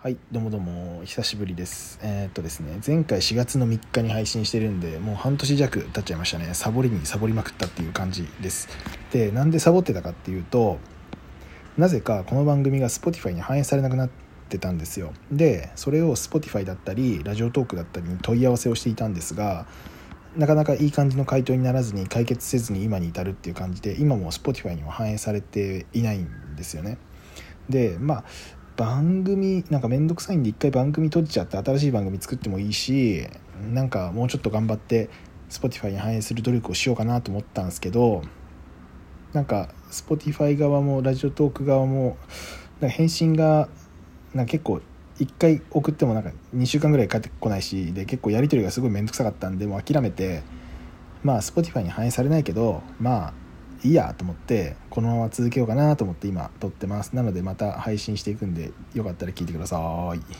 はいどうもどうも久しぶりです。えー、っとですね前回4月の3日に配信してるんでもう半年弱経っちゃいましたね。サボりにサボりまくったっていう感じです。でなんでサボってたかっていうとなぜかこの番組が Spotify に反映されなくなってたんですよ。でそれを Spotify だったりラジオトークだったりに問い合わせをしていたんですがなかなかいい感じの回答にならずに解決せずに今に至るっていう感じで今も Spotify には反映されていないんですよね。でまあ番組なんか面倒くさいんで一回番組閉じちゃって新しい番組作ってもいいしなんかもうちょっと頑張って Spotify に反映する努力をしようかなと思ったんですけどなんか Spotify 側もラジオトーク側もなんか返信がなんか結構1回送ってもなんか2週間ぐらい返ってこないしで結構やり取りがすごい面倒くさかったんでもう諦めてまあ Spotify に反映されないけどまあいいやと思ってこのまま続けようかなと思って今撮ってます。なのでまた配信していくんでよかったら聞いてください。